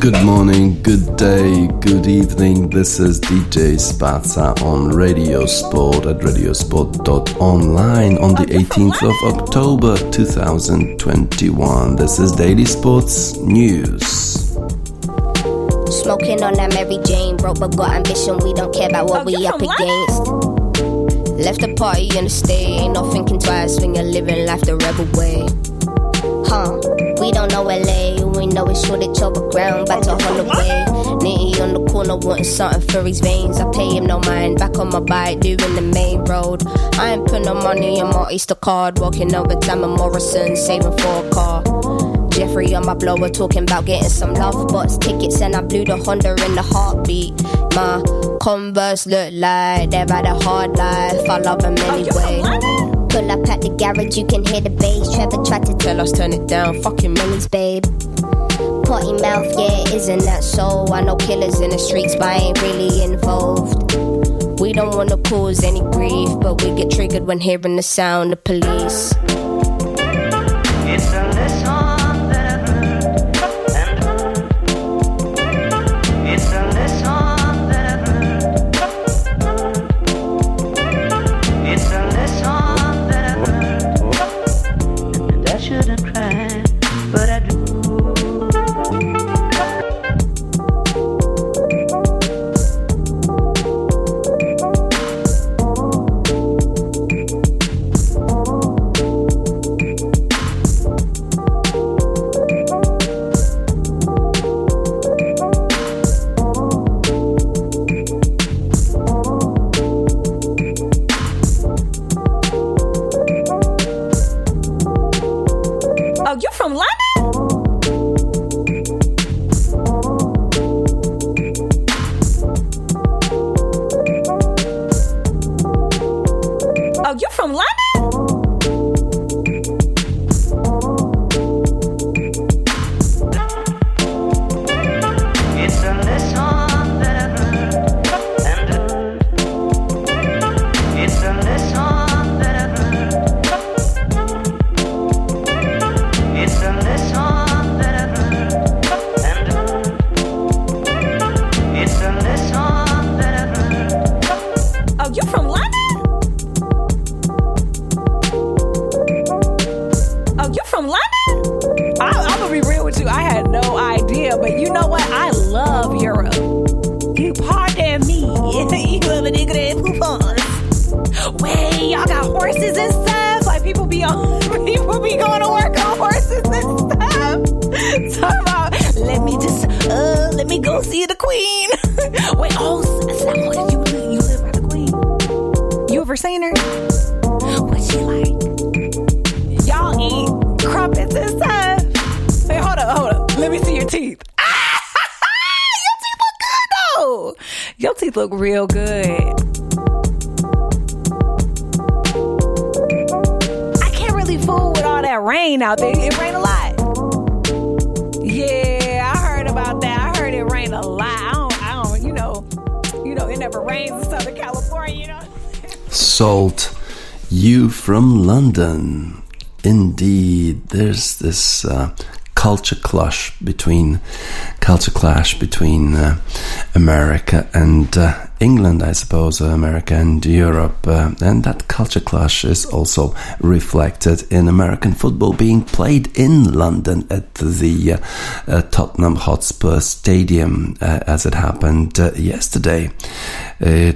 Good morning, good day, good evening. This is DJ Spazza on Radio Sport at radiosport.online on the 18th of October 2021. This is Daily Sports News. Smoking on that Mary Jane, broke but got ambition. We don't care about what Oh, we up against. Left the party and the stay, ain't no thinking twice when you're living life the rebel way. Huh? We don't know LA, know it's shortage over ground, back to Holloway. Nitty on the corner wanting something for his veins. I pay him no mind, back on my bike, doing the main road. I ain't put no money in my Easter card, walking over time Morrison, saving for a car. Jeffrey on my blower talking about getting some love box tickets and I blew the Honda in the heartbeat. My Converse look like they've had a hard life. I love them oh, anyway. Pull up at the garage, you can hear the bass. Trevor tried to tell us turn it down. Fucking minis, babe. Potty mouth, yeah, isn't that so? I know killers in the streets, but I ain't really involved. We don't wanna cause any grief, but we get triggered when hearing the sound of police. From London. Indeed, there's this uh, culture clash between culture clash between uh, America and uh, England, I suppose, uh, America and Europe, uh, and that culture clash is also reflected in American football being played in London at the uh, uh, Tottenham Hotspur Stadium, uh, as it happened yesterday.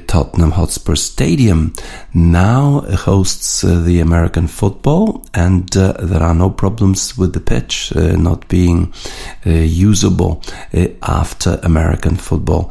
Tottenham Hotspur Stadium now hosts the American football, and there are no problems with the pitch not being usable after American football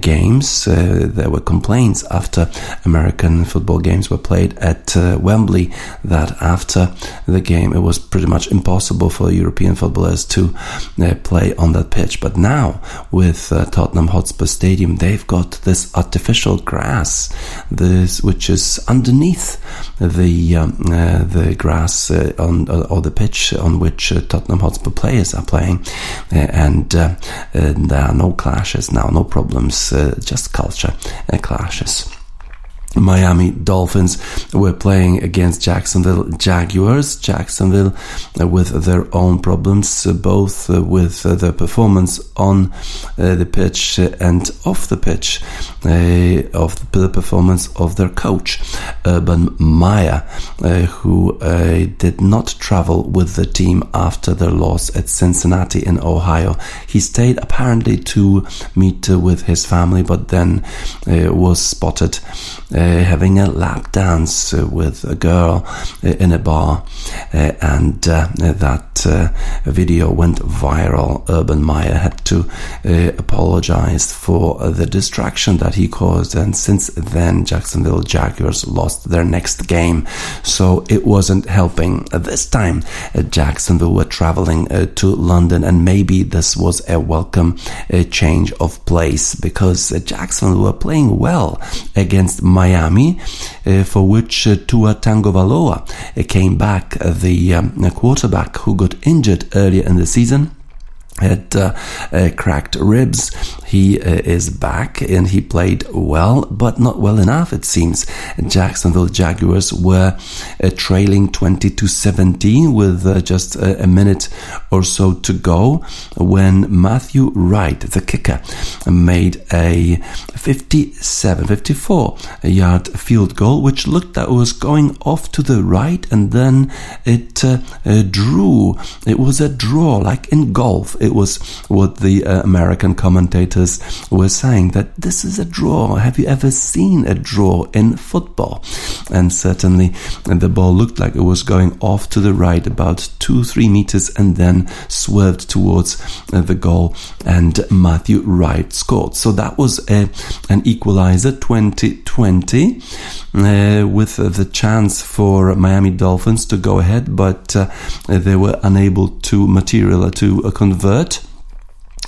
games. Uh, there were complaints after American football games were played at uh, Wembley that after the game it was pretty much impossible for European footballers to uh, play on that pitch. But now with uh, Tottenham Hotspur Stadium, they've got this artificial grass, this which is underneath the um, uh, the grass uh, on uh, or the pitch on which Tottenham Hotspur players are playing, and, and there are no clashes now, no problems, just culture Uh, clashes. Miami Dolphins were playing against Jacksonville Jaguars. Jacksonville uh, with their own problems, uh, both uh, with uh, their performance on uh, the pitch and off the pitch, uh, of the performance of their coach, Urban Meyer, who did not travel with the team after their loss at Cincinnati in Ohio. He stayed apparently to meet with his family, but then was spotted uh, Uh, having a lap dance uh, with a girl uh, in a bar, uh, and uh, that video went viral. Urban Meyer had to apologize for the distraction that he caused, and since then, Jacksonville Jaguars lost their next game, so it wasn't helping. This time, Jacksonville were traveling to London, and maybe this was a welcome change of place because Jacksonville were playing well against Miami, uh, for which uh, Tua Tagovailoa uh, came back, the um, quarterback who got injured earlier in the season had uh, uh, cracked ribs. He uh, is back and he played well, but not well enough, it seems. Jacksonville Jaguars were uh, trailing 20 to 17 with uh, just a, minute or so to go when Matthew Wright, the kicker, made a 57, 54 yard field goal, which looked it was going off to the right and then it uh, drew. It was a draw, like in golf it was what the uh, American commentators were saying that this is a draw. Have you ever seen a draw in football? And certainly the ball looked like it was going off to the right about two, three meters and then swerved towards uh, the goal. And Matthew Wright scored. So that was a, an equalizer 2020 uh, with the chance for Miami Dolphins to go ahead, but uh, they were unable to material to a convert but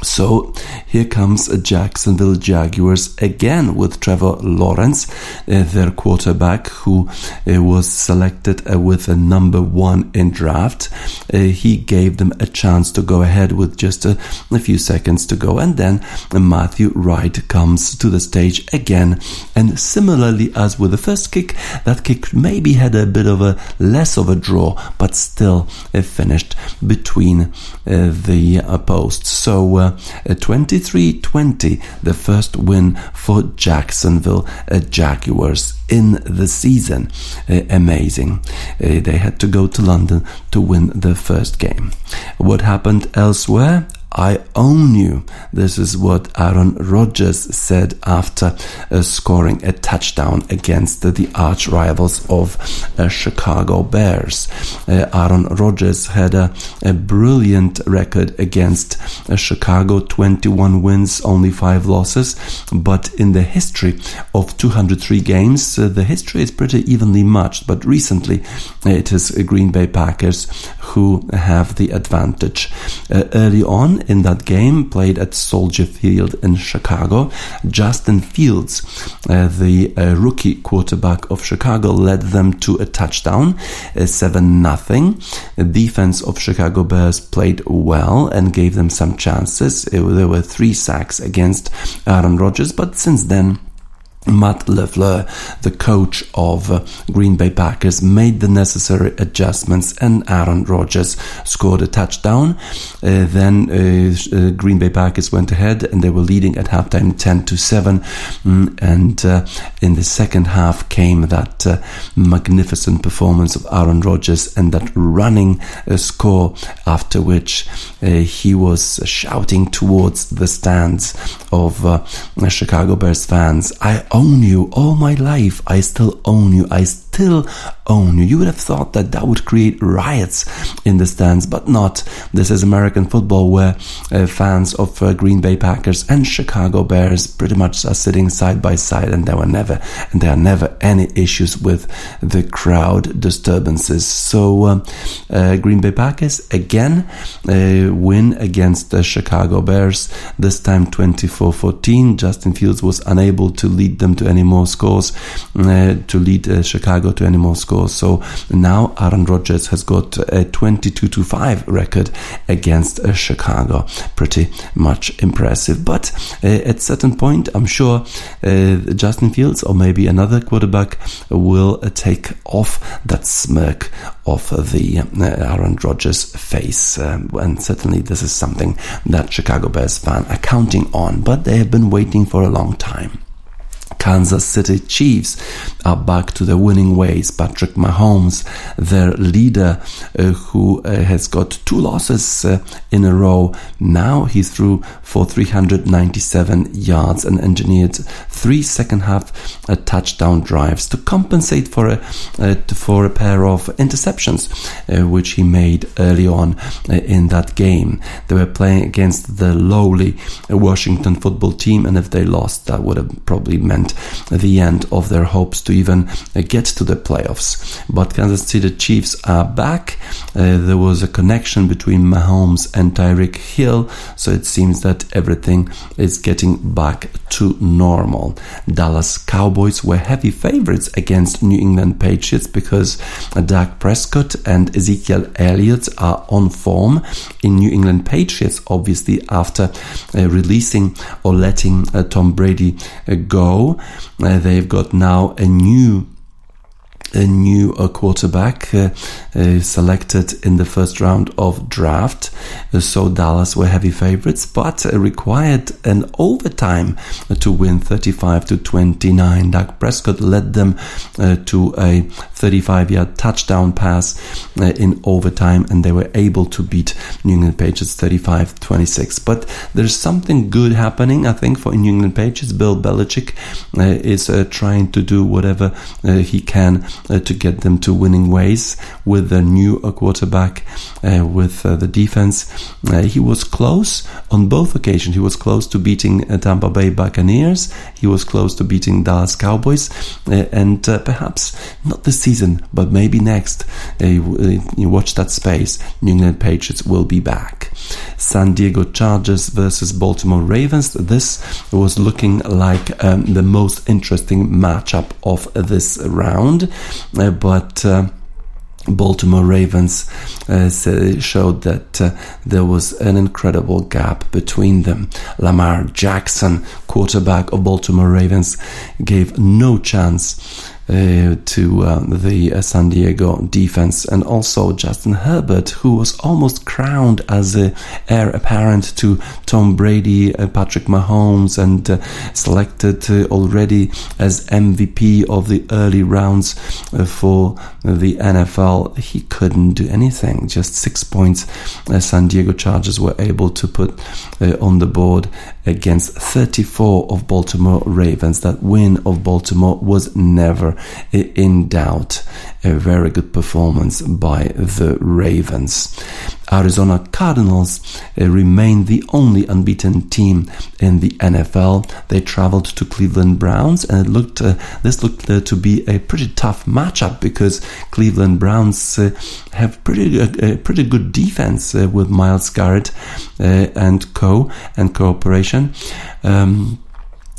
so here comes Jacksonville Jaguars again with Trevor Lawrence, uh, their quarterback, who uh, was selected uh, with a number one in draft. Uh, he gave them a chance to go ahead with just a, a few seconds to go, and then Matthew Wright comes to the stage again. And similarly as with the first kick, that kick maybe had a bit of a less of a draw, but still uh, finished between uh, the posts. So 23-20, the first win for Jacksonville uh, Jaguars in the season. Uh, amazing. Uh, they had to go to London to win the first game. What happened elsewhere? I own you. This is what Aaron Rodgers said after uh, scoring a touchdown against the arch rivals of uh, Chicago Bears. Uh, Aaron Rodgers had a, a brilliant record against uh, Chicago 21 wins, only 5 losses. But in the history of 203 games, uh, the history is pretty evenly matched. But recently, it is Green Bay Packers who have the advantage. early on, in that game, played at Soldier Field in Chicago. Justin Fields, uh, the uh, rookie quarterback of Chicago, led them to a touchdown, uh, 7 nothing. The defense of Chicago Bears played well and gave them some chances. It, there were three sacks against Aaron Rodgers, but since then, Matt LaFleur, the coach of uh, Green Bay Packers, made the necessary adjustments and Aaron Rodgers scored a touchdown. Uh, then uh, uh Green Bay Packers went ahead and they were leading at halftime 10 to 7. Mm, and uh, in the second half came that uh, magnificent performance of Aaron Rodgers and that running score, after which he was shouting towards the stands of Chicago Bears fans. I own you all my life. I still own you. I still own you. You would have thought that that would create riots in the stands, but not. This is American football where uh, fans of uh, Green Bay Packers and Chicago Bears pretty much are sitting side by side, and there were never and there are never any issues with the crowd disturbances. So uh, uh Green Bay Packers again uh, win against the Chicago Bears. This time 24-14. Justin Fields was unable to lead them to any more scores uh, to lead Chicago Chicago to any more scores. So now Aaron Rodgers has got a 22 to 5 record against uh, Chicago. Pretty much impressive. But uh, at certain point, I'm sure uh, Justin Fields or maybe another quarterback will uh, take off that smirk off the uh, Aaron Rodgers face. Um, and certainly this is something that Chicago Bears fan are counting on, but they have been waiting for a long time. Kansas City Chiefs are back to their winning ways. Patrick Mahomes, their leader, uh, who uh, has got two losses uh, in a row. Now he threw for 397 yards and engineered three second half uh, touchdown drives to compensate for a uh, for a pair of interceptions, uh, which he made early on in that game. They were playing against the lowly Washington football team, and if they lost, that would have probably meant the end of their hopes to even get to the playoffs. But Kansas City Chiefs are back. Uh, there was a connection between Mahomes and Tyreek Hill, so it seems that everything is getting back to normal. Dallas Cowboys were heavy favorites against New England Patriots because Dak Prescott and Ezekiel Elliott are on form in New England Patriots, obviously after uh, releasing or letting uh, Tom Brady uh, go. Uh, they've got now a new a new uh, quarterback uh, uh, selected in the first round of draft. Uh, so Dallas were heavy favorites, but uh, required an overtime to win 35 to 29. Dak Prescott led them to a 35 yard touchdown pass uh, in overtime, and they were able to beat New England Patriots 35 26. But there's something good happening, I think, for New England Patriots. Bill Belichick uh, is uh, trying to do whatever he can uh, to get them to winning ways with the new uh, quarterback, uh, with the defense. he was close on both occasions. He was close to beating Tampa Bay Buccaneers. He was close to beating Dallas Cowboys, and perhaps not this season, but maybe next. you watch that space. New England Patriots will be back. San Diego Chargers versus Baltimore Ravens. This was looking like um, the most interesting matchup of this round. Uh, but uh, Baltimore Ravens uh, showed that uh, there was an incredible gap between them. Lamar Jackson, quarterback of Baltimore Ravens, gave no chance uh, to uh, the uh, San Diego defense, and also Justin Herbert, who was almost crowned as heir apparent to Tom Brady, uh, Patrick Mahomes, and uh, selected already as MVP of the early rounds for the NFL. He couldn't do anything. Just six points. San Diego Chargers were able to put on the board against 34 of Baltimore Ravens. That win of Baltimore was never in doubt. A very good performance by the Ravens. Arizona Cardinals uh, remain the only unbeaten team in the NFL. They traveled to Cleveland Browns, and it looked uh, this looked uh, to be a pretty tough matchup because Cleveland Browns uh, have pretty pretty good defense with Myles Garrett and co and cooperation. Um,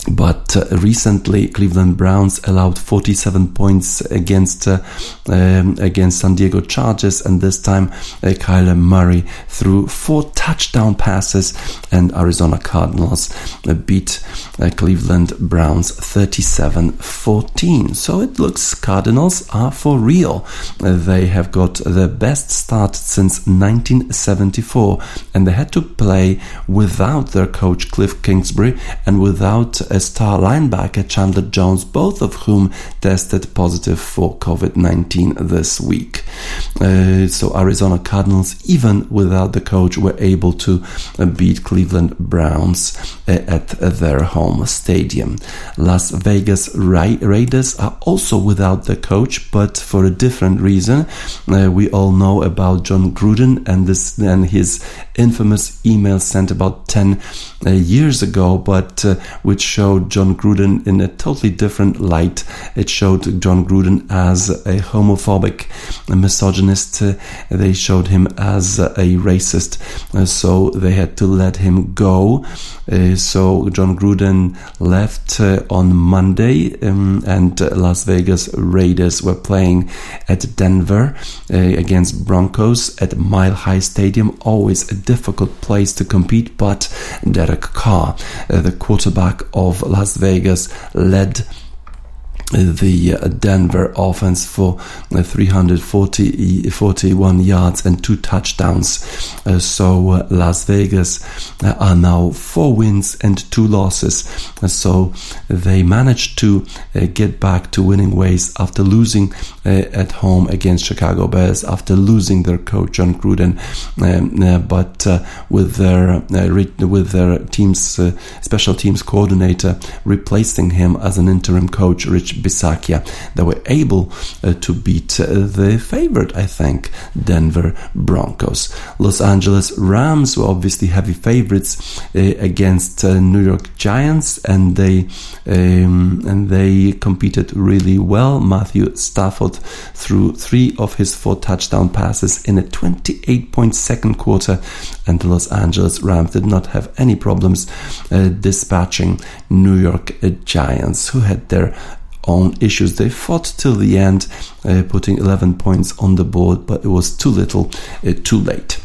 but uh, recently, Cleveland Browns allowed 47 points against uh, um, against San Diego Chargers, and this time uh, Kyler Murray threw four touchdown passes, and Arizona Cardinals uh, beat uh, Cleveland Browns 37-14. So it looks Cardinals are for real. Uh, they have got the best start since 1974, and they had to play without their coach Cliff Kingsbury and without a star linebacker Chandler Jones, both of whom tested positive for COVID 19 this week. Uh, so, Arizona Cardinals, even without the coach, were able to beat Cleveland Browns uh, at their home stadium. Las Vegas Ra- Raiders are also without the coach, but for a different reason. Uh, we all know about Jon Gruden and this and his infamous email sent about 10 uh, years ago, but uh, which showed Jon Gruden in a totally different light. It showed Jon Gruden as a homophobic, a misogynist. They showed him as a racist, uh, so they had to let him go. Uh, so Jon Gruden left uh, on Monday, um, and Las Vegas Raiders were playing at Denver against Broncos at Mile High Stadium. Always a difficult place to compete, but Derek Carr, the quarterback of Las Vegas, led the uh, Denver offense for uh, 341 yards and two touchdowns. Uh, so Las Vegas are now four wins and two losses. So they managed to get back to winning ways after losing at home against Chicago Bears, after losing their coach Jon Gruden, um, but with their with their team's special teams coordinator replacing him as an interim coach, Rich Bisaccia. They were able uh, to beat uh, the favorite, I think, Denver Broncos. Los Angeles Rams were obviously heavy favorites uh, against uh, New York Giants, and they um, and they competed really well. Matthew Stafford threw three of his four touchdown passes in a 28-point second quarter, and the Los Angeles Rams did not have any problems uh, dispatching New York Giants, who had their own issues. They fought till the end, uh, putting 11 points on the board, but it was too little, uh, too late.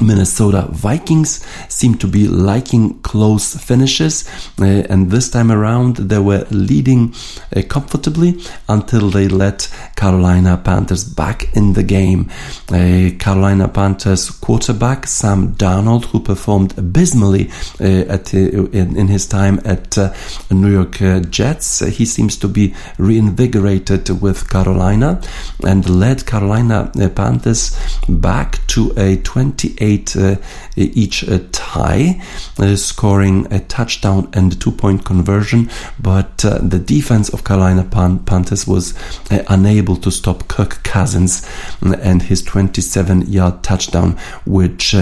Minnesota Vikings seem to be liking close finishes, uh, and this time around they were leading uh, comfortably until they let Carolina Panthers back in the game. Uh, Carolina Panthers quarterback Sam Darnold, who performed abysmally uh, at uh, in, in, his time at uh, New York Jets, he seems to be reinvigorated with Carolina and led Carolina Panthers back to a 28 eight uh, each uh, tie, uh, scoring a touchdown and a two point conversion. But uh, the defense of Carolina Pan- Panthers was uh, unable to stop Kirk Cousins uh, and his 27 yard touchdown, which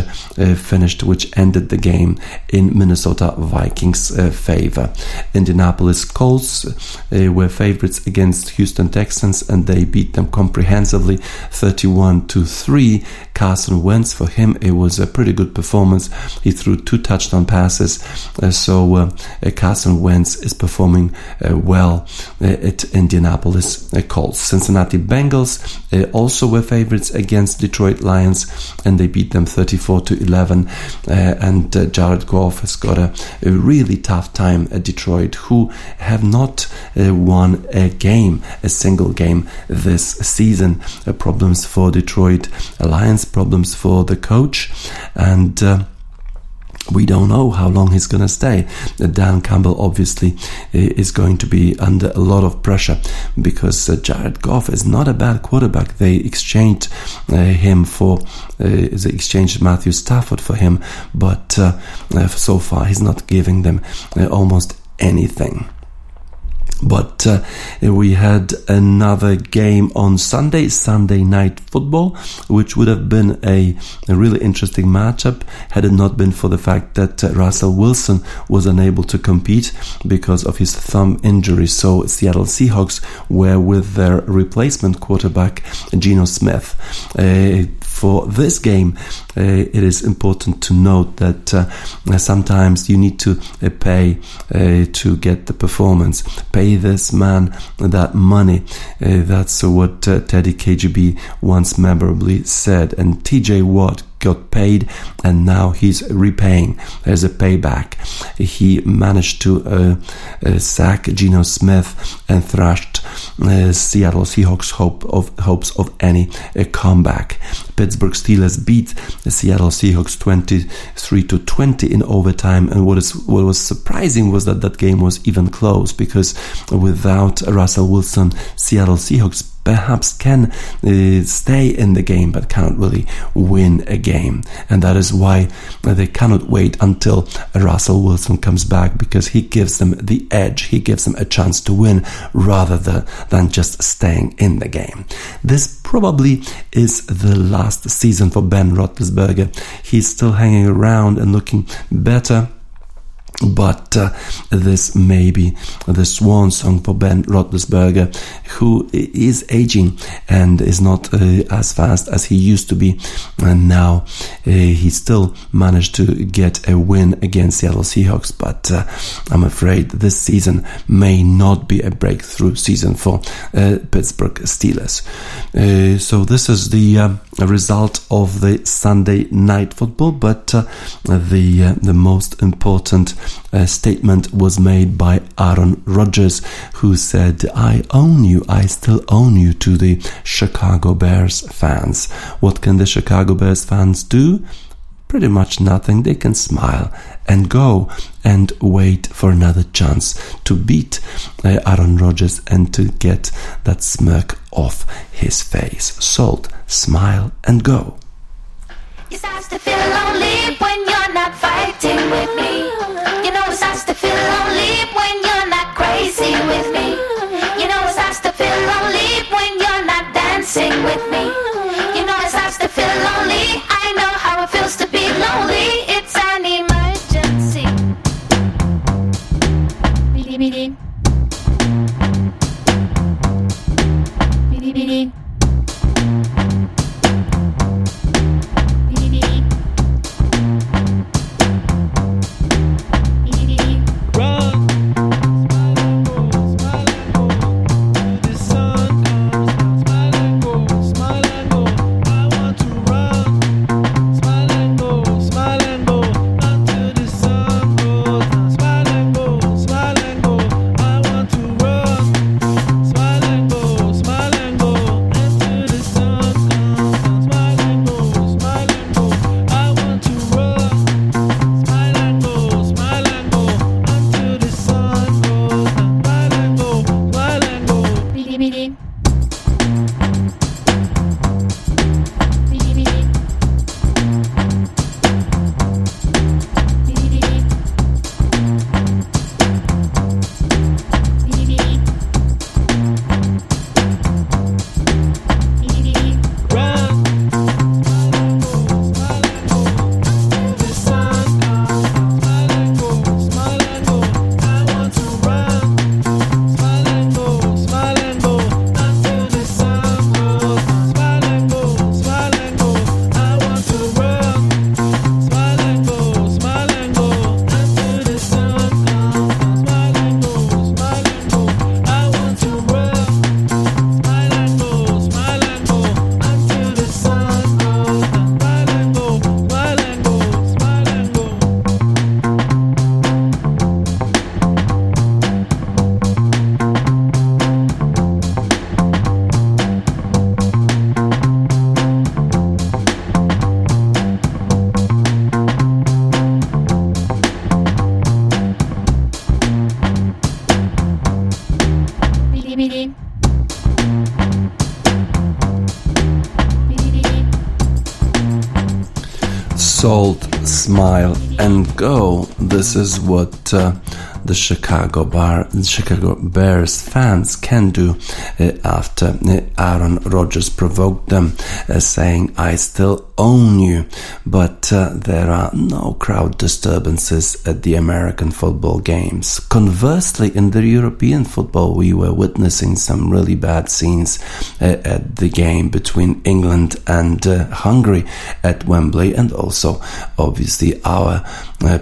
finished, which ended the game in Minnesota Vikings' favor. Indianapolis Colts were favorites against Houston Texans and they beat them comprehensively 31 to 3. Carson Wentz, for him, was a pretty good performance. He threw two touchdown passes, uh, so uh, Carson Wentz is performing uh, well uh, at Indianapolis uh, Colts. Cincinnati Bengals uh, also were favorites against Detroit Lions, and they beat them 34 to 11. and Jared Goff has got a, a, really tough time at Detroit, who have not won a game, a single game this season. problems for Detroit Lions, problems for the coach, and uh, we don't know how long he's going to stay. Dan Campbell obviously is going to be under a lot of pressure because uh, Jared Goff is not a bad quarterback. They exchanged uh, him for, uh, they exchanged Matthew Stafford for him, but uh, uh, so far he's not giving them uh, almost anything. But uh, we had another game on Sunday, Sunday night football, which would have been a, a really interesting matchup had it not been for the fact that uh, Russell Wilson was unable to compete because of his thumb injury. So Seattle Seahawks were with their replacement quarterback, Geno Smith. Uh, for this game, uh, it is important to note that uh, sometimes you need to uh, pay uh, to get the performance. Pay this man that money. Uh, that's what uh, Teddy KGB once memorably said. And TJ Watt got paid and now he's repaying as a payback. He managed to uh, uh, sack Geno Smith and thrashed uh, Seattle Seahawks hope of, hopes of any uh, comeback. Pittsburgh Steelers beat the Seattle Seahawks 23 to 20 in overtime and what is what was surprising was that that game was even close because without Russell Wilson Seattle Seahawks perhaps can uh, stay in the game but cannot really win a game. And that is why they cannot wait until Russell Wilson comes back because he gives them the edge. He gives them a chance to win rather than, than just staying in the game. This probably is the last season for Ben Roethlisberger. He's still hanging around and looking better but uh, this may be the swan song for Ben Roethlisberger, who is aging and is not uh, as fast as he used to be. And now uh, he still managed to get a win against Seattle Seahawks, but uh, I'm afraid this season may not be a breakthrough season for uh, Pittsburgh Steelers. Uh, so this is the um, result of the Sunday night football, but the the most important a statement was made by Aaron Rodgers, who said, I own you, I still own you to the Chicago Bears fans. What can the Chicago Bears fans do? Pretty much nothing. They can smile and go and wait for another chance to beat uh, Aaron Rodgers and to get that smirk off his face. Salt, smile, and go. It starts to feel lonely when you're not fighting with me. You know it starts to feel lonely when you're not crazy with me. You know it starts to feel lonely when you're not dancing with me. This is what uh, the Chicago Bar, Chicago Bears fans can do uh, after uh, Aaron Rodgers provoked them, uh, saying, "I still own you," but there are no crowd disturbances at the American football games. Conversely, in the European football, we were witnessing some really bad scenes at the game between England and Hungary at Wembley, and also, obviously, our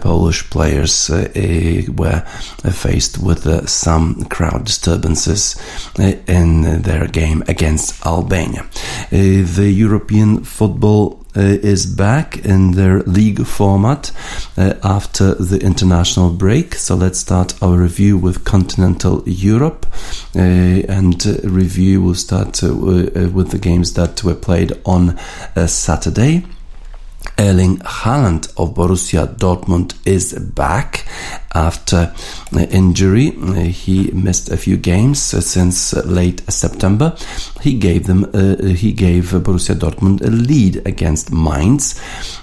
Polish players were faced with uh, some crowd disturbances uh, in their game against Albania. Uh, the European football uh, is back in their league format uh, after the international break. So let's start our review with continental Europe, uh, and uh, review will start uh, uh, with the games that were played on uh, Saturday. Erling Haaland of Borussia Dortmund is back after injury. He missed a few games uh, since uh, late September. He gave them. Uh, he gave Borussia Dortmund a lead against Mainz.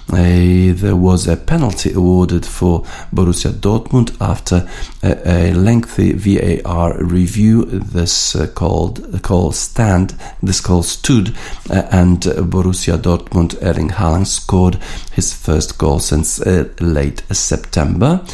There was a penalty awarded for Borussia Dortmund after a, a lengthy VAR review. This called call stand. This call stood, and Borussia Dortmund Erling Haaland scored his first goal since late September.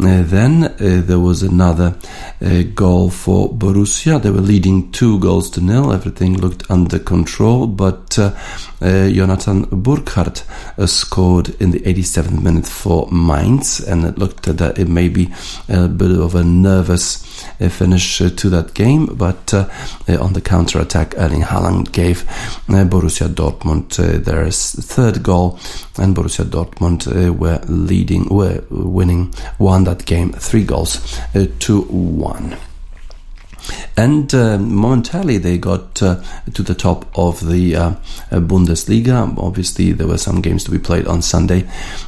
Uh, then uh, there was another uh, goal for Borussia. They were leading two goals to nil. Everything looked under control, but uh, uh, Jonathan Burkardt uh, scored in the 87th minute for Mainz, and it looked that it may be a bit of a nervous finish to that game, but on the counter attack, Erling Haaland gave Borussia Dortmund their third goal, and Borussia Dortmund were leading, were winning, won that game three goals uh, to one. And uh, momentarily they got uh, to the top of the uh, Bundesliga. Obviously, there were some games to be played on Sunday,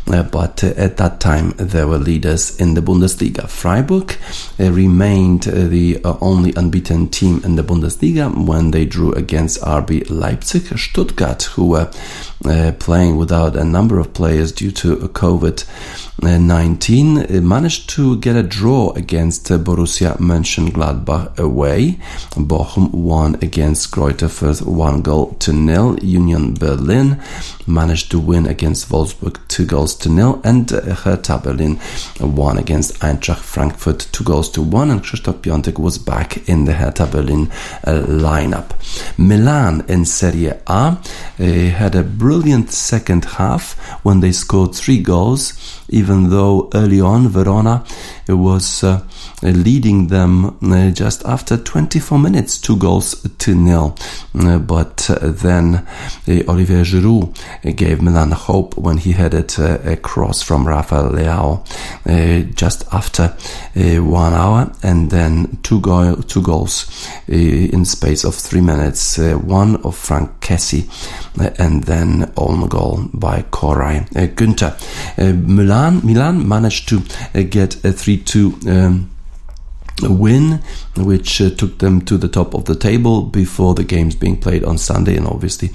uh, but uh, at that time they were leaders in the Bundesliga. Freiburg remained the only unbeaten team in the Bundesliga when they drew against RB Leipzig. Stuttgart, who were uh, playing without a number of players due to COVID 19, uh, managed to get a draw against uh, Borussia Mönchengladbach away. Bochum won against Greuther Fürth one goal to nil. Union Berlin managed to win against Wolfsburg two goals to nil, and uh, Hertha Berlin won against Eintracht Frankfurt two goals to one. And Krzysztof Piątek was back in the Hertha Berlin uh, lineup. Milan in Serie A uh, had a brilliant second half when they scored three goals, even though early on Verona was uh, leading them uh, just after 24 minutes, two goals to nil. Uh, but uh, then uh, Olivier Giroud uh, gave Milan hope when he headed uh, a cross from Rafael Leao uh, just after uh, one hour, and then two, go- two goals uh, in space of three minutes. Uh, one of Franck Kessie, uh, and then own goal by Koray uh, Günter. Uh, Milan, Milan managed to uh, get a 3-2. Um, win, which uh, took them to the top of the table before the games being played on Sunday and obviously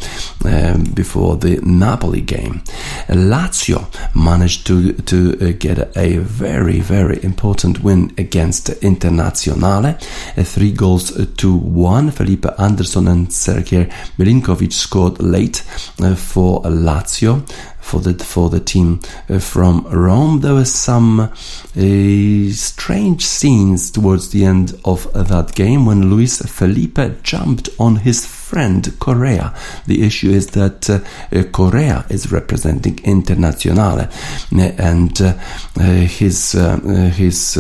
um, before the Napoli game. Lazio managed to to uh, get a very very important win against Internazionale, uh, three goals to one. Felipe Anderson and Sergei Milinkovic scored late uh, for Lazio for the for the team uh, from Rome. There were some uh, strange scenes towards the end of that game when Luiz Felipe jumped on his friend Correa. The issue is that uh, uh, Correa is representing Internazionale, and uh, his his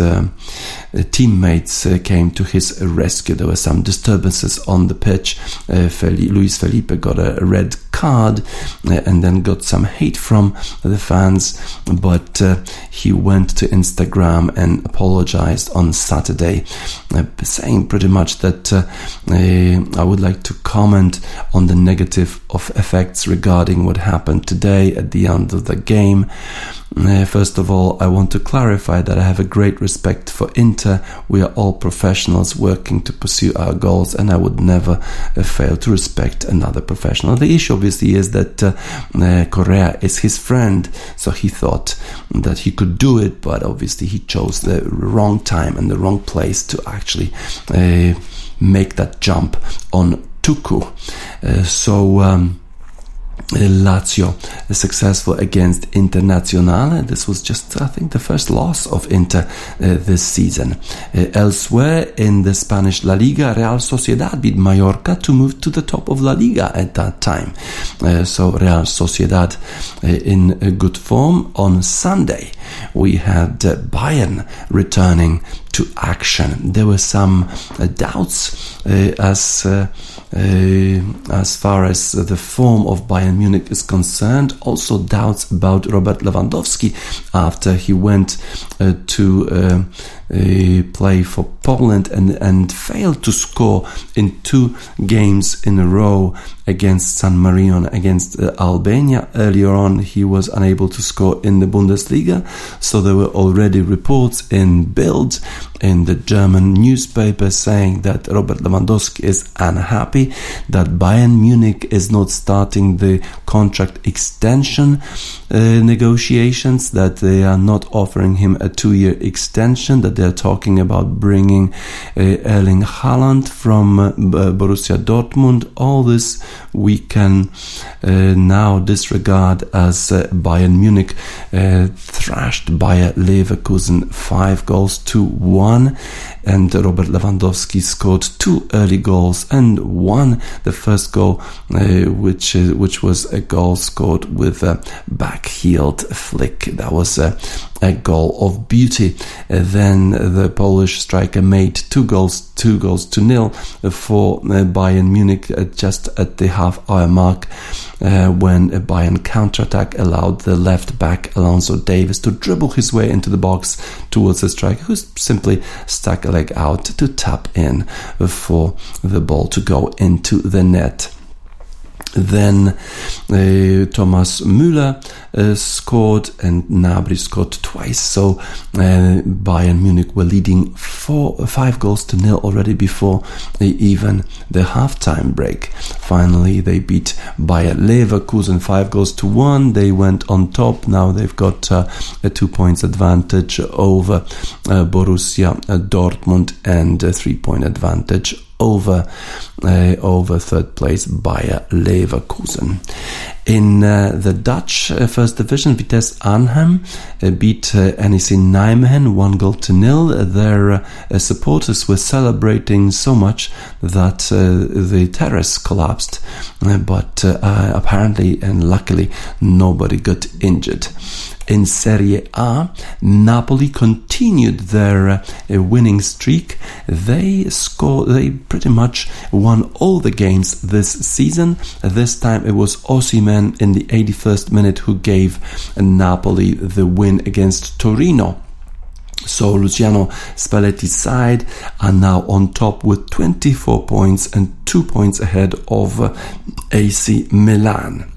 teammates came to his rescue. There were some disturbances on the pitch. Luiz Felipe got a red card and then got some hate from the fans, but uh, he went to Instagram and apologized on Saturday, uh, saying pretty much that uh, I would like to comment on the negative of effects regarding what happened today at the end of the game. Uh, first of all, I want to clarify that I have a great respect for Inter. We are all professionals working to pursue our goals, and I would never uh, fail to respect another professional. The issue, obviously, is that uh, uh, Correa is his friend, so he thought that he could do it, but obviously, he chose the wrong time and the wrong place to actually uh, make that jump on Tucu. Uh, so, um, Lazio successful against Internazionale. This was just, I think, the first loss of Inter uh, this season. Uh, elsewhere in the Spanish La Liga, Real Sociedad beat Mallorca to move to the top of La Liga at that time. Uh, so Real Sociedad uh, in uh, good form. On Sunday, we had Bayern returning to action. There were some doubts as as far as the form of Bayern Munich is concerned. Also doubts about Robert Lewandowski after he went uh, to uh, uh, play for Poland and and failed to score in two games in a row against San Marino against uh, Albania. Earlier on, he was unable to score in the Bundesliga, so there were already reports in Bild in the German newspaper saying that Robert Lewandowski is unhappy, that Bayern Munich is not starting the contract extension uh, negotiations, that they are not offering him a two year extension, that they're talking about bringing uh, Erling Haaland from uh, Borussia Dortmund. All this we can uh, now disregard as uh, Bayern Munich uh, thrashed Bayer Leverkusen five goals to one and Robert Lewandowski scored two early goals and won the first goal, uh, which uh, which was a goal scored with a back-heeled flick. That was a, a goal of beauty. Uh, then the Polish striker made two goals, two goals to nil for uh, Bayern Munich uh, just at the half-hour mark. Uh, when a Bayern counter-attack allowed the left back Alphonso Davies to dribble his way into the box towards the striker, who simply stuck leg out to tap in for the ball to go into the net. Then uh, Thomas Müller uh, scored and Gnabry scored twice. So uh, Bayern Munich were leading four, five goals to nil already before even the halftime break. Finally, they beat Bayer Leverkusen five goals to one. They went on top. Now they've got uh, a two points advantage over uh, Borussia Dortmund and a three point advantage over uh, over third place Bayer Leverkusen. In uh, the Dutch uh, first division, Vitesse Arnhem uh, beat uh, NEC Nijmegen one goal to nil. Their uh, supporters were celebrating so much that the terrace collapsed, but apparently and luckily nobody got injured in Serie A, Napoli continued their uh, winning streak. They scored, they pretty much won all the games this season. This time it was Osimhen in the 81st minute who gave Napoli the win against Torino. So Luciano Spalletti's side are now on top with 24 points and 2 points ahead of uh, AC Milan.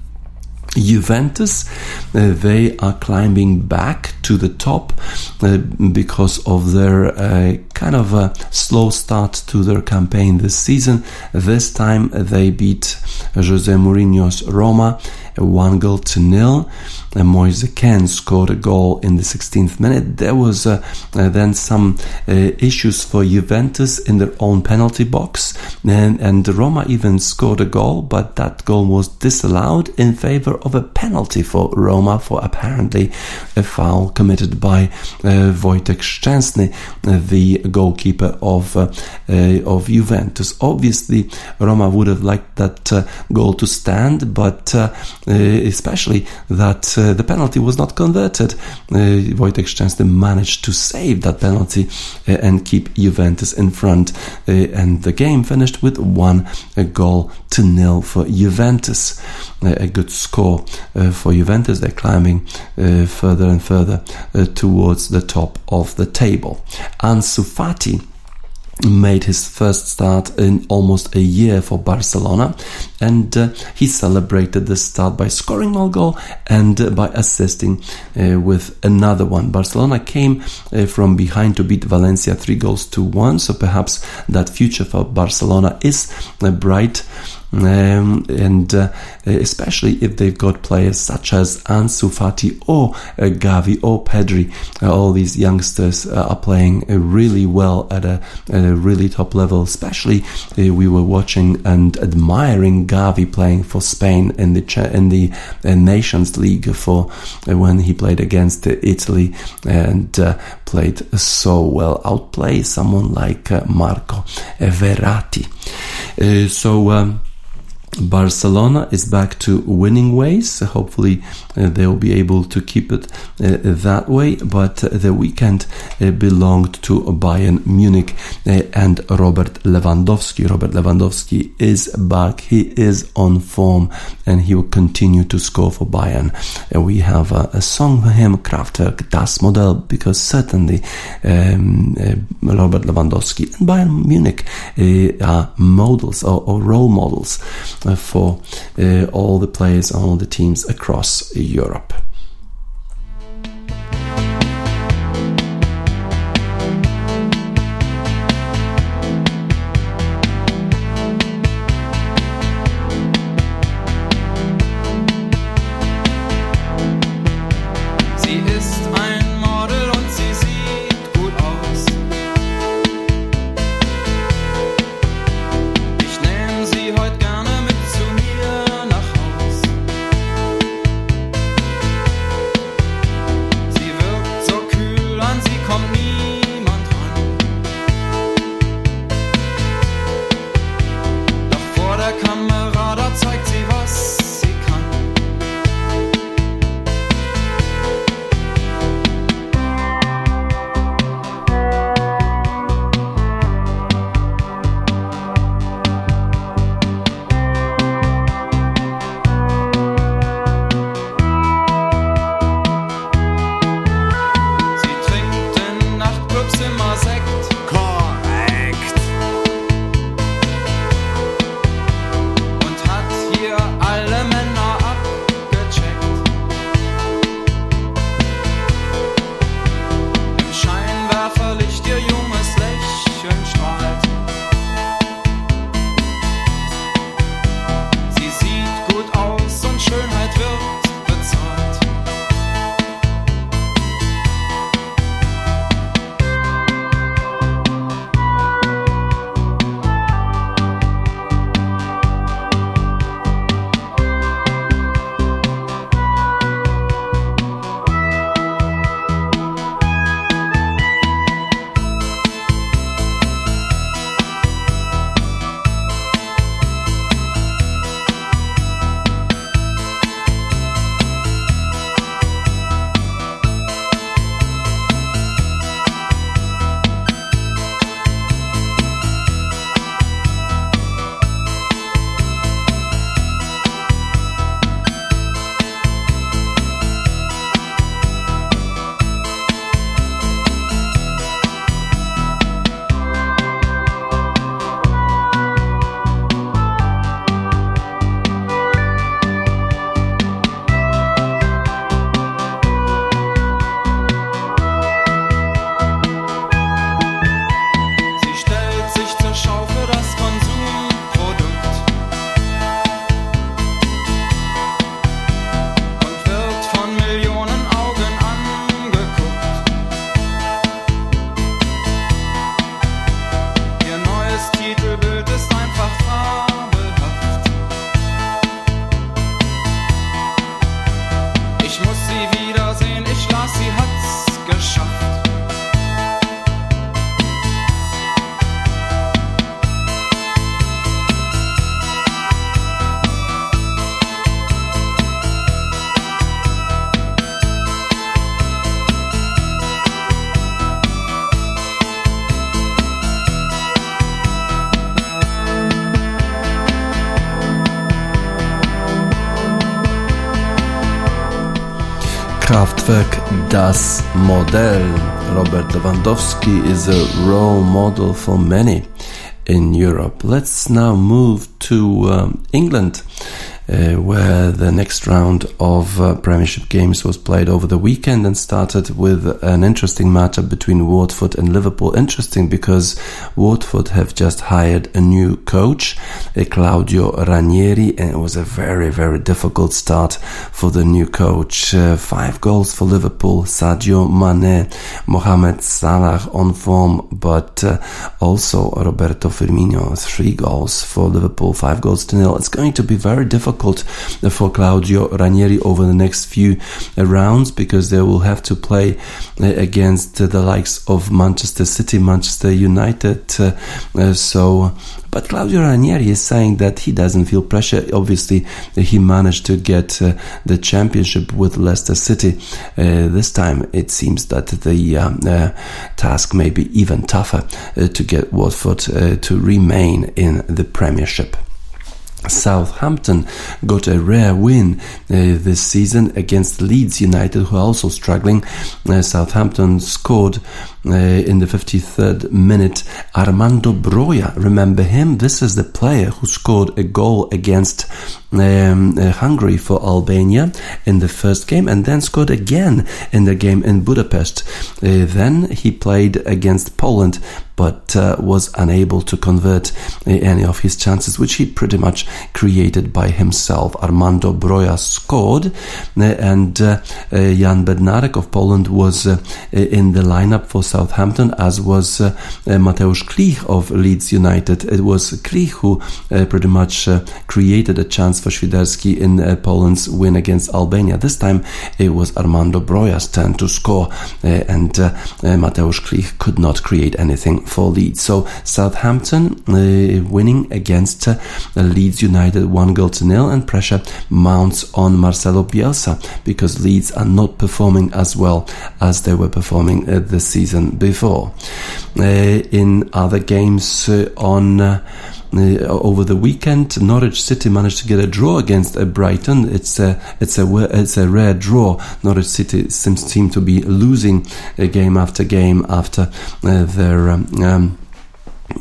Juventus, uh, they are climbing back to the top uh, because of their uh, kind of a slow start to their campaign this season. This time they beat Jose Mourinho's Roma one goal to nil. And Moise Kean scored a goal in the 16th minute. There was uh, uh, then some uh, issues for Juventus in their own penalty box, and, and Roma even scored a goal, but that goal was disallowed in favor of a penalty for Roma for apparently a foul committed by uh, Wojtek Szczęsny, the goalkeeper of uh, uh, of Juventus. Obviously, Roma would have liked that uh, goal to stand, but uh, especially that uh, the penalty was not converted. Uh, Wojtek Szczęsny managed to save that penalty uh, and keep Juventus in front, and the game finished with one goal to nil for Juventus. a good score for Juventus. They're climbing further and further towards the top of the table. Ansu Fati made his first start in almost a year for Barcelona and uh, he celebrated the start by scoring one goal and uh, by assisting uh, with another one. Barcelona came uh, from behind to beat Valencia 3 goals to 1 so perhaps that future for Barcelona is uh, bright um, and uh, especially if they've got players such as Ansu Fati or uh, Gavi or Pedri, uh, all these youngsters uh, are playing uh, really well at a, at a really top level. Especially uh, we were watching and admiring Gavi playing for Spain in the in the Nations League for when he played against Italy and played so well, outplay someone like Marco Verratti. So. Um, Barcelona is back to winning ways. Hopefully, uh, they'll be able to keep it uh, that way. But uh, the weekend uh, belonged to Bayern Munich uh, and Robert Lewandowski. Robert Lewandowski is back. He is on form and he will continue to score for Bayern. we have a song for him, Kraftwerk, Das Modell, because certainly um, uh, Robert Lewandowski and Bayern Munich are models or, or role models uh, for uh, all the players, all the teams across Europe. Das Modell. Robert Lewandowski is a role model for many in Europe. Let's now move to um, England where the next round of uh, Premiership games was played over the weekend and started with an interesting matchup between Watford and Liverpool. Interesting because Watford have just hired a new coach, uh, Claudio Ranieri, and it was a very, very difficult start for the new coach. Uh, five goals for Liverpool, Sadio Mane, Mohamed Salah on form, but uh, also Roberto Firmino, three goals for Liverpool, five goals to nil. It's going to be very difficult difficult for Claudio Ranieri over the next few rounds because they will have to play uh, against the likes of Manchester City, Manchester United. Uh, uh, so, but Claudio Ranieri is saying that he doesn't feel pressure. Obviously, he managed to get the championship with Leicester City. This time, it seems that the um, task may be even tougher to get Watford to remain in the Premiership. Southampton got a rare win uh, this season against Leeds United, who are also struggling. Uh, Southampton scored uh, in the 53rd minute Armando Broja. Remember him? This is the player who scored a goal against um, uh, Hungary for Albania in the first game and then scored again in the game in Budapest. Uh, then he played against Poland but uh, was unable to convert uh, any of his chances, which he pretty much created by himself. Armando Broja scored, uh, and uh, Jan Bednarek of Poland was in the lineup for Southampton, as was Mateusz Klich of Leeds United. It was Klich who pretty much created a chance for Świderski in uh, Poland's win against Albania. This time it was Armando Broja's turn to score, uh, and uh, Mateusz Klich could not create anything for Leeds. So Southampton uh, winning against uh, Leeds United one goal to nil, and pressure mounts on Marcelo Bielsa because Leeds are not performing as well as they were performing uh, the season before. in other games on uh, over the weekend. Norwich City managed to get a draw against uh, Brighton. It's a it's a it's a rare draw. Norwich City seems seem to be losing uh, game after game after their. Um, um, uh,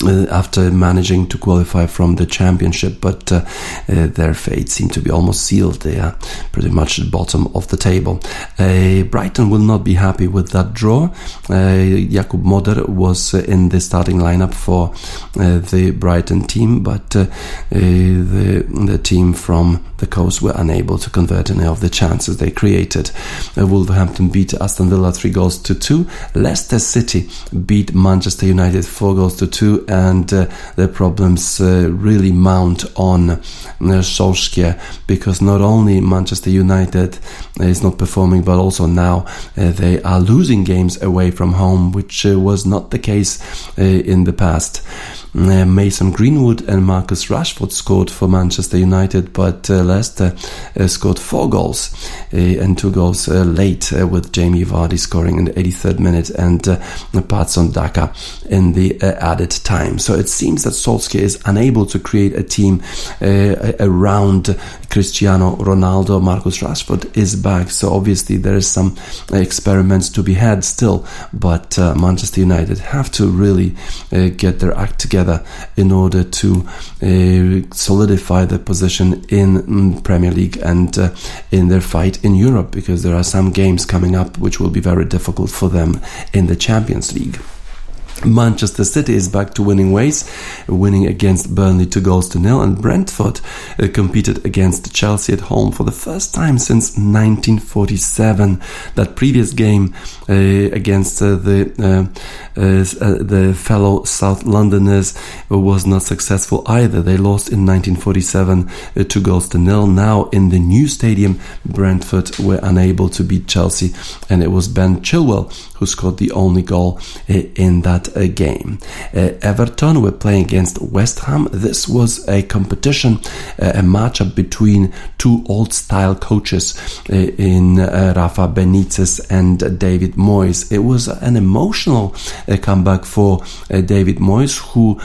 after managing to qualify from the championship, but uh, uh, their fate seemed to be almost sealed. They are pretty much at the bottom of the table. Uh, Brighton will not be happy with that draw. Uh, Jakub Moder was uh, in the starting lineup for the Brighton team, but the the team from the coast were unable to convert any of the chances they created. Wolverhampton beat Aston Villa three goals to two. Leicester City beat Manchester United four goals to two and uh, the problems uh, really mount on uh, Solskjaer because not only Manchester United is not performing, but also now uh, they are losing games away from home, which uh, was not the case uh, in the past. Uh, Mason Greenwood and Marcus Rashford scored for Manchester United, but uh, Leicester uh, scored four goals and two goals late with Jamie Vardy scoring in the 83rd minute and uh, Patson Daka in the added time. So it seems that Solskjaer is unable to create a team around Cristiano Ronaldo. Marcus Rashford is back, so obviously there is some experiments to be had still, but Manchester United have to really get their act together together in order to uh, solidify their position in mm, Premier League and uh, in their fight in Europe because there are some games coming up which will be very difficult for them in the Champions League. Manchester City is back to winning ways, winning against Burnley two goals to nil, and Brentford uh, competed against Chelsea at home for the first time since 1947. That previous game uh, against uh, the uh, uh, the fellow South Londoners was not successful either. They lost in 1947 uh, two goals to nil. Now in the new stadium, Brentford were unable to beat Chelsea, and it was Ben Chilwell who scored the only goal in that that uh, game. Uh, Everton were playing against West Ham. This was a competition, uh, a matchup between two old style coaches uh, in uh, Rafa Benitez and David Moyes. It was an emotional comeback for David Moyes, who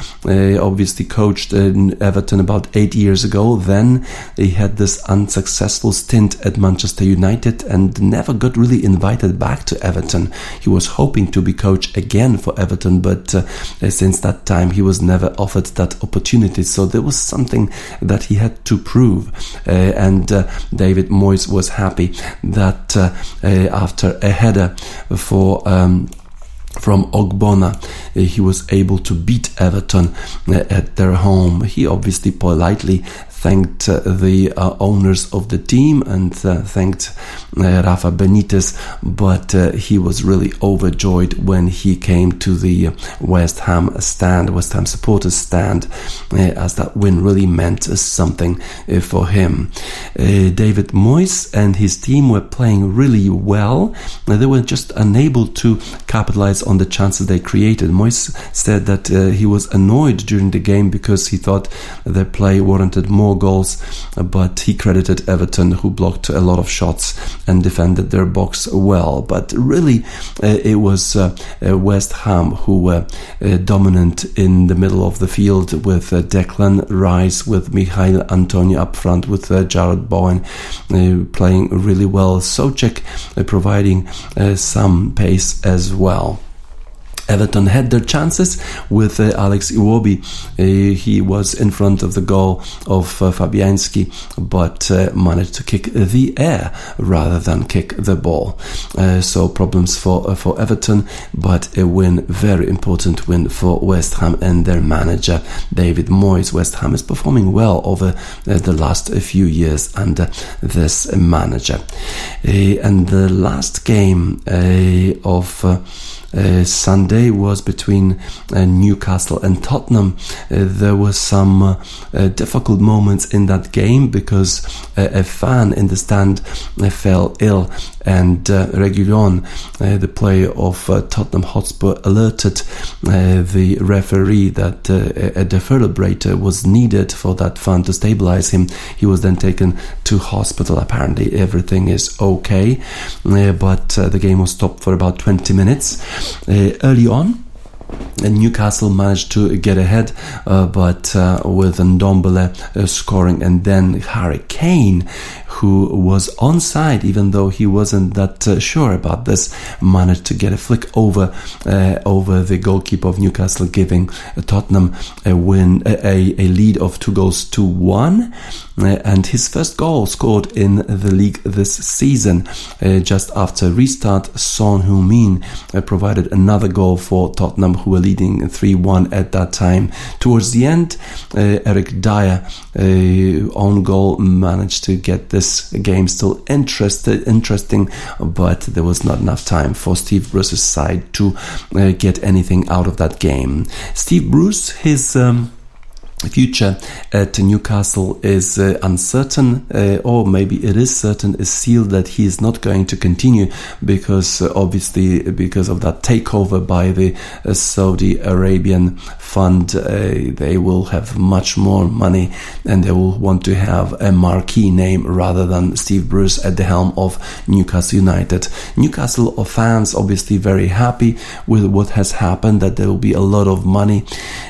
obviously coached Everton about eight years ago. Then he had this unsuccessful stint at Manchester United and never got really invited back to Everton. He was hoping to be coach again for Everton, but uh, since that time he was never offered that opportunity. So there was something that he had to prove, uh, and uh, David Moyes was happy that uh, uh, after a header for. Um, from Ogbonna. Uh, he was able to beat Everton at their home. He obviously politely thanked uh, the uh, owners of the team and uh, thanked Rafa Benitez, but he was really overjoyed when he came to the West Ham stand, West Ham supporters stand, as that win really meant something for him. David Moyes and his team were playing really well. They were just unable to capitalize on the chances they created. Moyes said that he was annoyed during the game because he thought their play warranted more goals, but he credited Everton, who blocked a lot of shots and defended their box well. But really, uh, it was uh, uh West Ham who were uh, dominant in the middle of the field with uh, Declan Rice, with Michail Antonio up front, with Jarrod Bowen playing really well. Soucek providing some pace as well. Everton had their chances with uh, Alex Iwobi. Uh, he was in front of the goal of uh, Fabianski, but uh, managed to kick the air rather than kick the ball. Uh, so problems for uh, for Everton, but a win, very important win for West Ham and their manager David Moyes. West Ham is performing well over the last few years under this manager. and the last game of Sunday was between uh, Newcastle and Tottenham. Uh, there were some uh, uh, difficult moments in that game because a fan in the stand fell ill and uh, Reguilon, uh, the player of uh, Tottenham Hotspur, alerted uh, the referee that uh, a defibrillator was needed for that fan to stabilize him. He was then taken to hospital. Apparently, everything is okay, uh, but the game was stopped for about 20 minutes. Early on, Newcastle managed to get ahead, uh, but uh, with Ndombele uh, scoring, and then Harry Kane, who was onside, even though he wasn't that uh, sure about this, managed to get a flick over uh, over the goalkeeper of Newcastle, giving Tottenham a win, a, a lead of two goals to one. Uh, and his first goal scored in the league this season. Uh, just after restart, Son Heung-min uh, provided another goal for Tottenham, who were leading 3-1 at that time. Towards the end, Eric Dier own goal managed to get this game still interested, interesting, but there was not enough time for Steve Bruce's side to get anything out of that game. Steve Bruce, his um, future at Newcastle is uh, uncertain, uh, or maybe it is certain, is sealed that he is not going to continue because uh, obviously because of that takeover by the uh, Saudi Arabian fund, uh, they will have much more money and they will want to have a marquee name rather than Steve Bruce at the helm of Newcastle United. Newcastle fans obviously very happy with what has happened, that there will be a lot of money.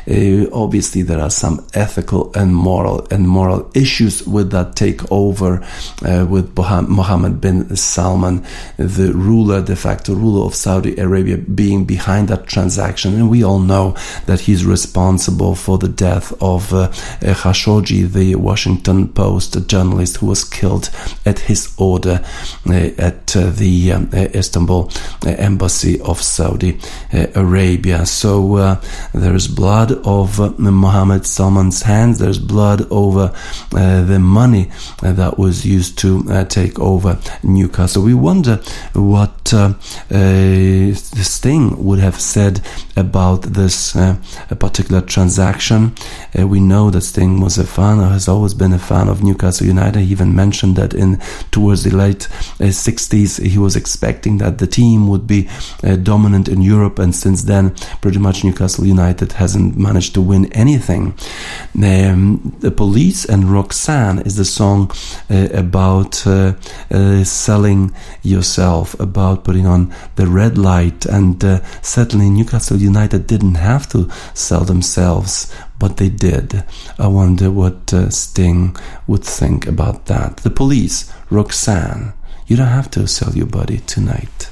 Uh, obviously, there are some ethical and moral and moral issues with that takeover uh, with Mohammed bin Salman, the ruler, de facto ruler of Saudi Arabia, being behind that transaction. And we all know that he's responsible for the death of uh, Khashoggi, the Washington Post journalist who was killed at his order uh, at uh, the um, Istanbul uh, embassy of Saudi uh, Arabia. So there is blood of Mohammed Salman Salman's hands. There's blood over uh, the money uh, that was used to uh, take over Newcastle. We wonder what uh, uh, Sting would have said about this uh, particular transaction. we know that Sting was a fan, or has always been a fan of Newcastle United. He even mentioned that in towards the late 60s, he was expecting that the team would be dominant in Europe, and since then, pretty much Newcastle United hasn't managed to win anything. Um, the Police and Roxanne is the song uh, about uh, uh, selling yourself, about putting on the red light, and uh, certainly Newcastle United didn't have to sell themselves, but they did. I wonder what uh, Sting would think about that. The Police, Roxanne. You don't have to sell your body tonight.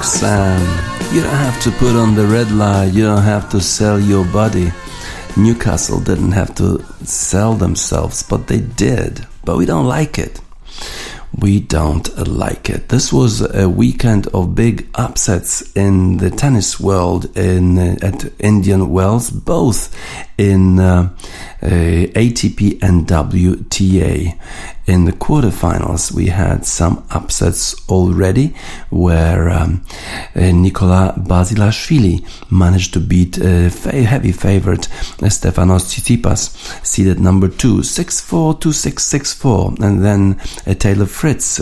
Roxanne. You don't have to put on the red light, you don't have to sell your body. Newcastle didn't have to sell themselves, but they did. But we don't like it. We don't like it. This was a weekend of big upsets in the tennis world in at Indian Wells, both in uh, uh, ATP and WTA. In the quarterfinals, we had some upsets already, where um, uh, Nikola Basilashvili managed to beat uh, heavy favorite uh, Stefanos Tsitsipas, seeded number two, 6-4, 2-6, 6-4, and then uh, Taylor Fritz,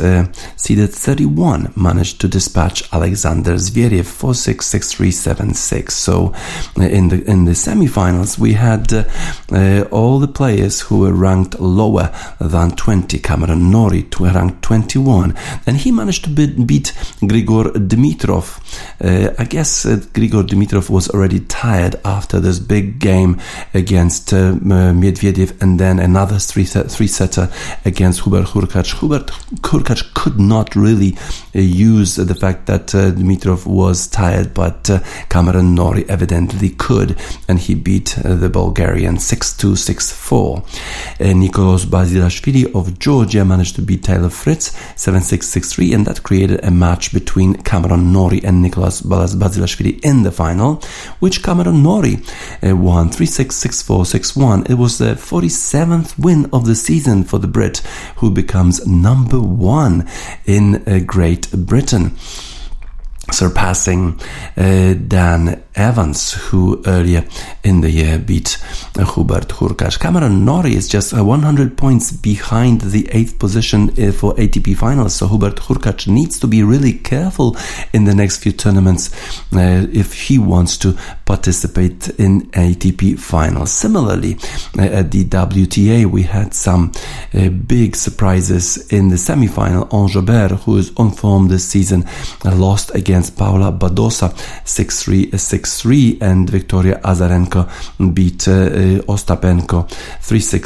seeded 31, managed to dispatch Alexander Zverev 4-6, 6-3, 7-6. So in the in the semifinals, we had had uh, all the players who were ranked lower than 20. Cameron Norrie to ranked 21, and he managed to beat, beat Grigor Dimitrov. Uh, I guess uh, Grigor Dimitrov was already tired after this big game against uh, Medvedev, and then another three three setter against Hubert Hurkacz. Hubert Hurkacz could not really uh, use the fact that uh, Dimitrov was tired, but uh, Cameron Norrie evidently could, and he beat the Bulgarian 6 2 6 4. Uh, Basilashvili of Georgia managed to beat Taylor Fritz 7 6 6 3, and that created a match between Cameron Norrie and Nicolas Basilashvili in the final, which Cameron Norrie uh, won 3 6 6 4 6 1. It was the 47th win of the season for the Brit, who becomes number one in uh, Great Britain surpassing uh, Dan Evans, who earlier in the year beat uh, Hubert Hurkacz. Cameron Norrie is just uh, 100 points behind the eighth position uh, for ATP finals, so Hubert Hurkacz needs to be really careful in the next few tournaments uh, if he wants to participate in ATP finals. Similarly, uh, at the WTA, we had some big surprises in the semi-final. Ons who is on form this season, lost against against Paula Badosa 6-3, 6-3 and Victoria Azarenka beat uh, Ostapenko 3-6,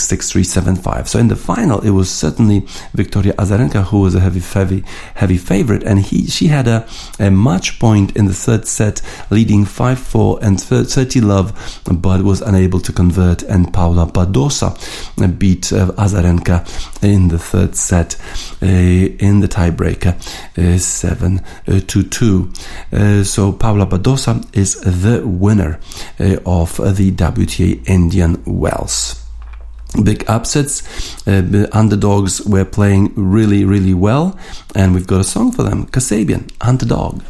6-3, 7-5. So in the final, it was certainly Victoria Azarenka who was a heavy, heavy, heavy favorite, and he she had a, a match point in the third set, leading 5-4 and 30 love, but was unable to convert. And Paula Badosa beat uh, Azarenka in the third set uh, in the tiebreaker, uh, 7 uh, 2. So Paula Badosa is the winner uh, of the WTA Indian Wells big upsets. Uh, the underdogs were playing really, really well, and we've got a song for them Kasabian, Underdog.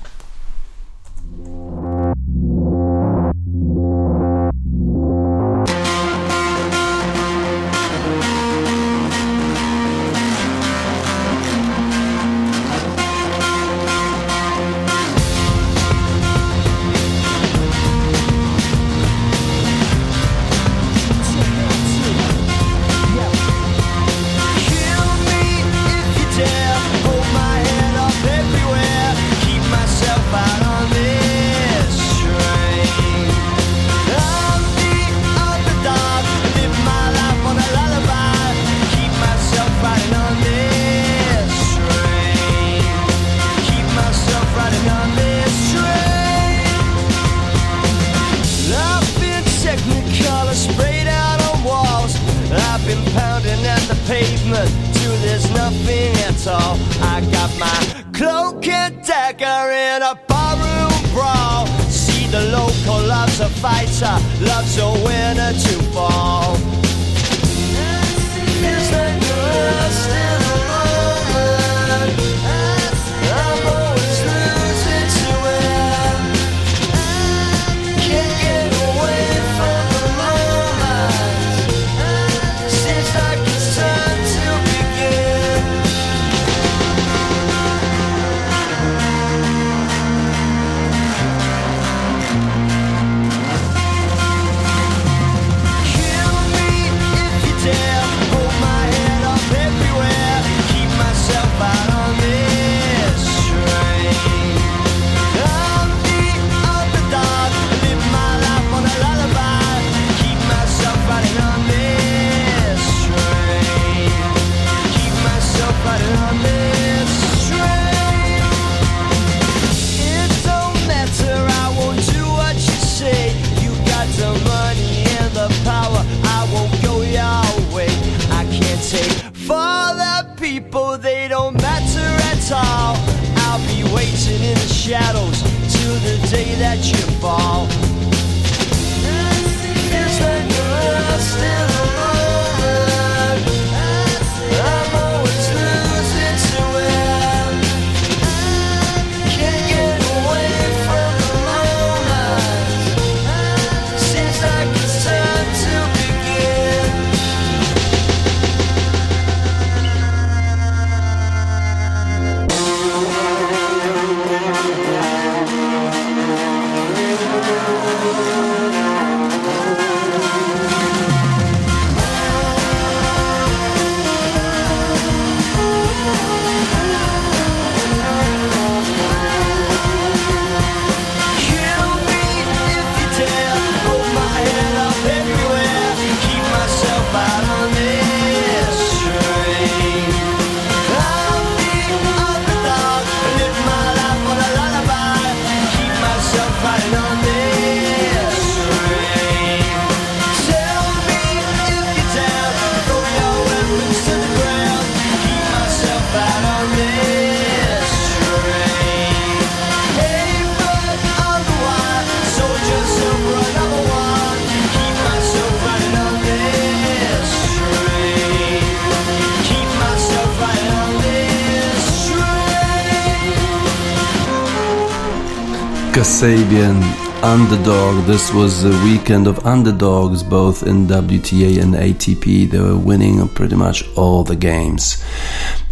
Underdog. This was a weekend of underdogs, both in WTA and ATP. They were winning pretty much all the games.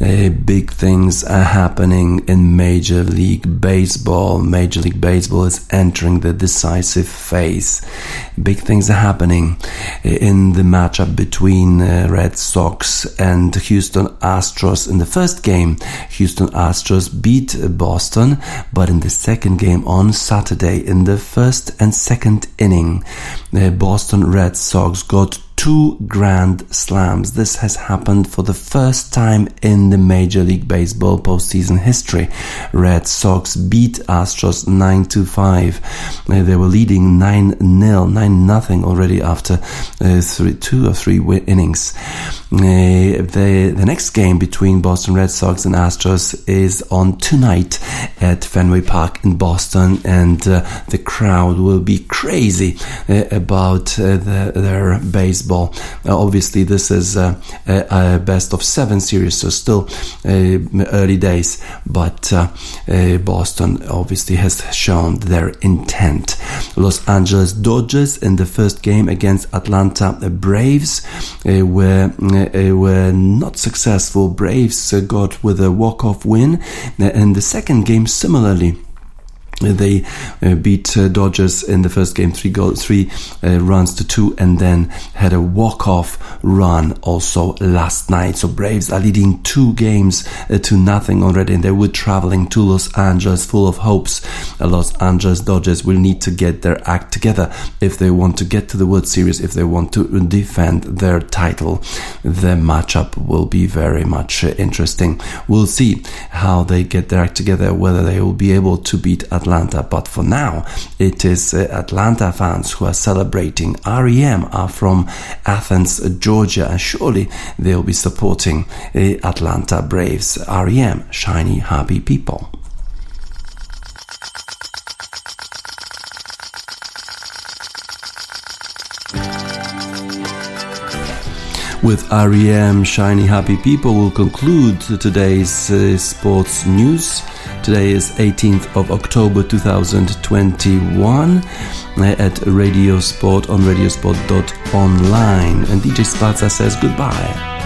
Uh, big things are happening in Major League Baseball. Major League Baseball is entering the decisive phase. Big things are happening in the matchup between uh, Red Sox and Houston Astros. In the first game, Houston Astros beat Boston, but in the second game on Saturday, in the first and second inning, the Boston Red Sox got two grand slams. This has happened for the first time in the Major League Baseball postseason history. Red Sox beat Astros 9 to 5. Uh, they were leading 9 0, 9 nothing already after uh, three, two or three innings. Uh, the, the next game between Boston Red Sox and Astros is on tonight at Fenway Park in Boston, and uh, the crowd will be crazy uh, about uh, the, their baseball baseball. Uh, obviously, this is uh, a, a, best of seven series, so still uh, early days. But uh, uh, Boston obviously has shown their intent. Los Angeles Dodgers in the first game against Atlanta Braves uh, were were not successful. Braves got with a walk off win, and the second game similarly. They uh, beat uh, Dodgers in the first game, three three uh, runs to two, and then had a walk-off run also last night. So Braves are leading two games uh, to nothing already, and they were traveling to Los Angeles, full of hopes. Uh, Los Angeles Dodgers will need to get their act together if they want to get to the World Series, if they want to defend their title. The matchup will be very much uh, interesting. We'll see how they get their act together, whether they will be able to beat Atlanta Atlanta, but for now, it is uh, Atlanta fans who are celebrating. REM are from Athens, Georgia, and surely they'll be supporting the Atlanta Braves. REM, shiny, happy people. with REM Shiny Happy People will conclude today's uh, sports news. Today is 18th of October 2021 uh, at Radio Sport on radiosport.online. And DJ Spaza says goodbye.